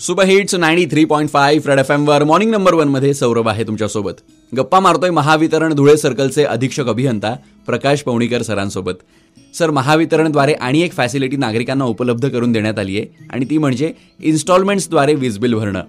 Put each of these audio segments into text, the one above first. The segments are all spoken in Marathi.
Super hits ninety three point five red F एमवर morning number वनमध्ये सौरभ आहे तुमच्यासोबत. गप्पा मारतोय महावितरण धुळे सर्कलचे अधीक्षक अभियंता प्रकाश पवणीकर सरांसोबत. सर महावितरणद्वारे आणि एक फॅसिलिटी नागरिकांना उपलब्ध करून देण्यात आली आहे आणि ती म्हणजे इन्स्टॉलमेंट्सद्वारे वीज बिल भरणं.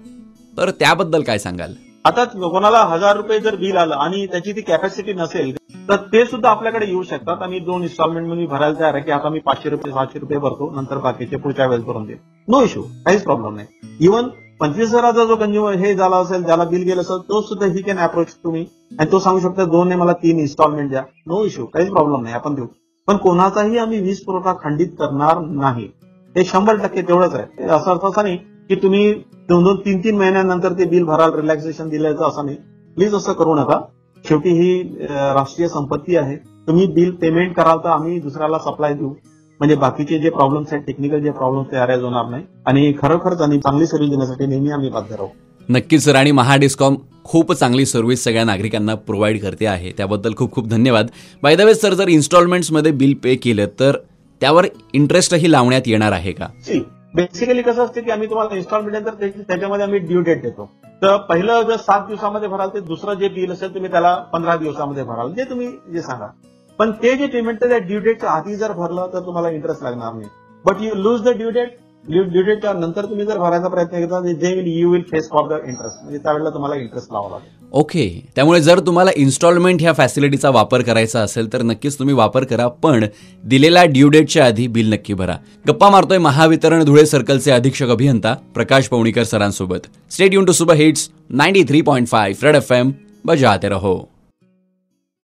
तर त्याबद्दल काय सांगाल? आता कोणाला हजार रुपये जर बिल आलं आणि त्याची ती कॅपॅसिटी नसेल तर ते सुद्धा आपल्याकडे येऊ शकतात आणि दोन इन्स्टॉलमेंटमध्ये भरायला तयार आहे की आता मी पाचशे रुपये सहाशे रुपये भरतो नंतर बाकीचे पुढच्या वेळेस भरून देईल. नो इश्यू काहीच प्रॉब्लेम नाही. इव्हन पंचवीस हजाराचा जो कंझ्युमर हे झाला असेल ज्याला बिल गेलं असेल तो सुद्धा ही कॅन अप्रोच तुम्ही. आणि तो सांगू शकता दोन ने मला तीन इन्स्टॉलमेंट द्या. नो इश्यू काहीच प्रॉब्लेम नाही आपण देऊ. पण कोणाचाही आम्ही वीज पुरवठा खंडित करणार नाही. हे शंभर टक्के तेवढंच आहे. असं अर्थ असा नाही की तुम्ही दोन दोन तीन तीन महिन्यानंतर ते बिल भराल रिलॅक्सेशन दिल्याचं असं नाही. प्लीज असं करू नका. शेवटी ही राष्ट्रीय संपत्ती आहे. तुम्ही बिल पेमेंट कराल तर आम्ही दुसऱ्याला सप्लाय देऊ. म्हणजे बाकीचे जे प्रॉब्लेम्स आहेत टेक्निकल जे प्रॉब्लेम्स ते अरेज होणार नाही. आणि खरोखरच आणि चांगली सर्व्हिस देण्यासाठी नेहमी आम्ही बाध्य राहू. नक्कीच सर. आणि महाडिस्कॉम खूप चांगली सर्व्हिस सगळ्या नागरिकांना प्रोव्हाइड करते आहे. त्याबद्दल खूप खूप धन्यवाद. बाय द वे सर जर इन्स्टॉलमेंट्समध्ये बिल पे केलं तर त्यावर इंटरेस्टही लावण्यात येणार आहे का? बेसिकली कसं असते की आम्ही तुम्हाला इन्स्टॉलमेंट त्याच्यामध्ये आम्ही ड्यू डेट देतो. तर पहिलं जर सात दिवसामध्ये भराल ते दुसरं जे बिल असेल तुम्ही त्याला पंधरा दिवसामध्ये भराल. जे तुम्ही जे सांगा. पण ते जे पेमेंट त्या ड्यू डेटच्या आधी जर भरलं तर तुम्हाला इंटरेस्ट लागणार नाही. But you lose the due date due नंतर तुम्ही जर भरायचा प्रयत्न केला जे will you will face for the interest म्हणजे त्यावेळेला तुम्हाला इंटरेस्ट लावा लागेल. ओके त्यामुळे जर तुम्हाला इन्स्टॉलमेंट ह्या फॅसिलिटीचा वापर करायचा असेल तर नक्कीच तुम्ही वापर करा पण दिलेल्या ड्यू डेटच्या आधी बिल नक्की भरा. गप्पा मारतोय महावितरण धुळे सर्कलचे अधीक्षक अभियंता प्रकाश पवणीकर सरांसोबत. Stay युन to super hits ninety three point five red F M बजाते रहो.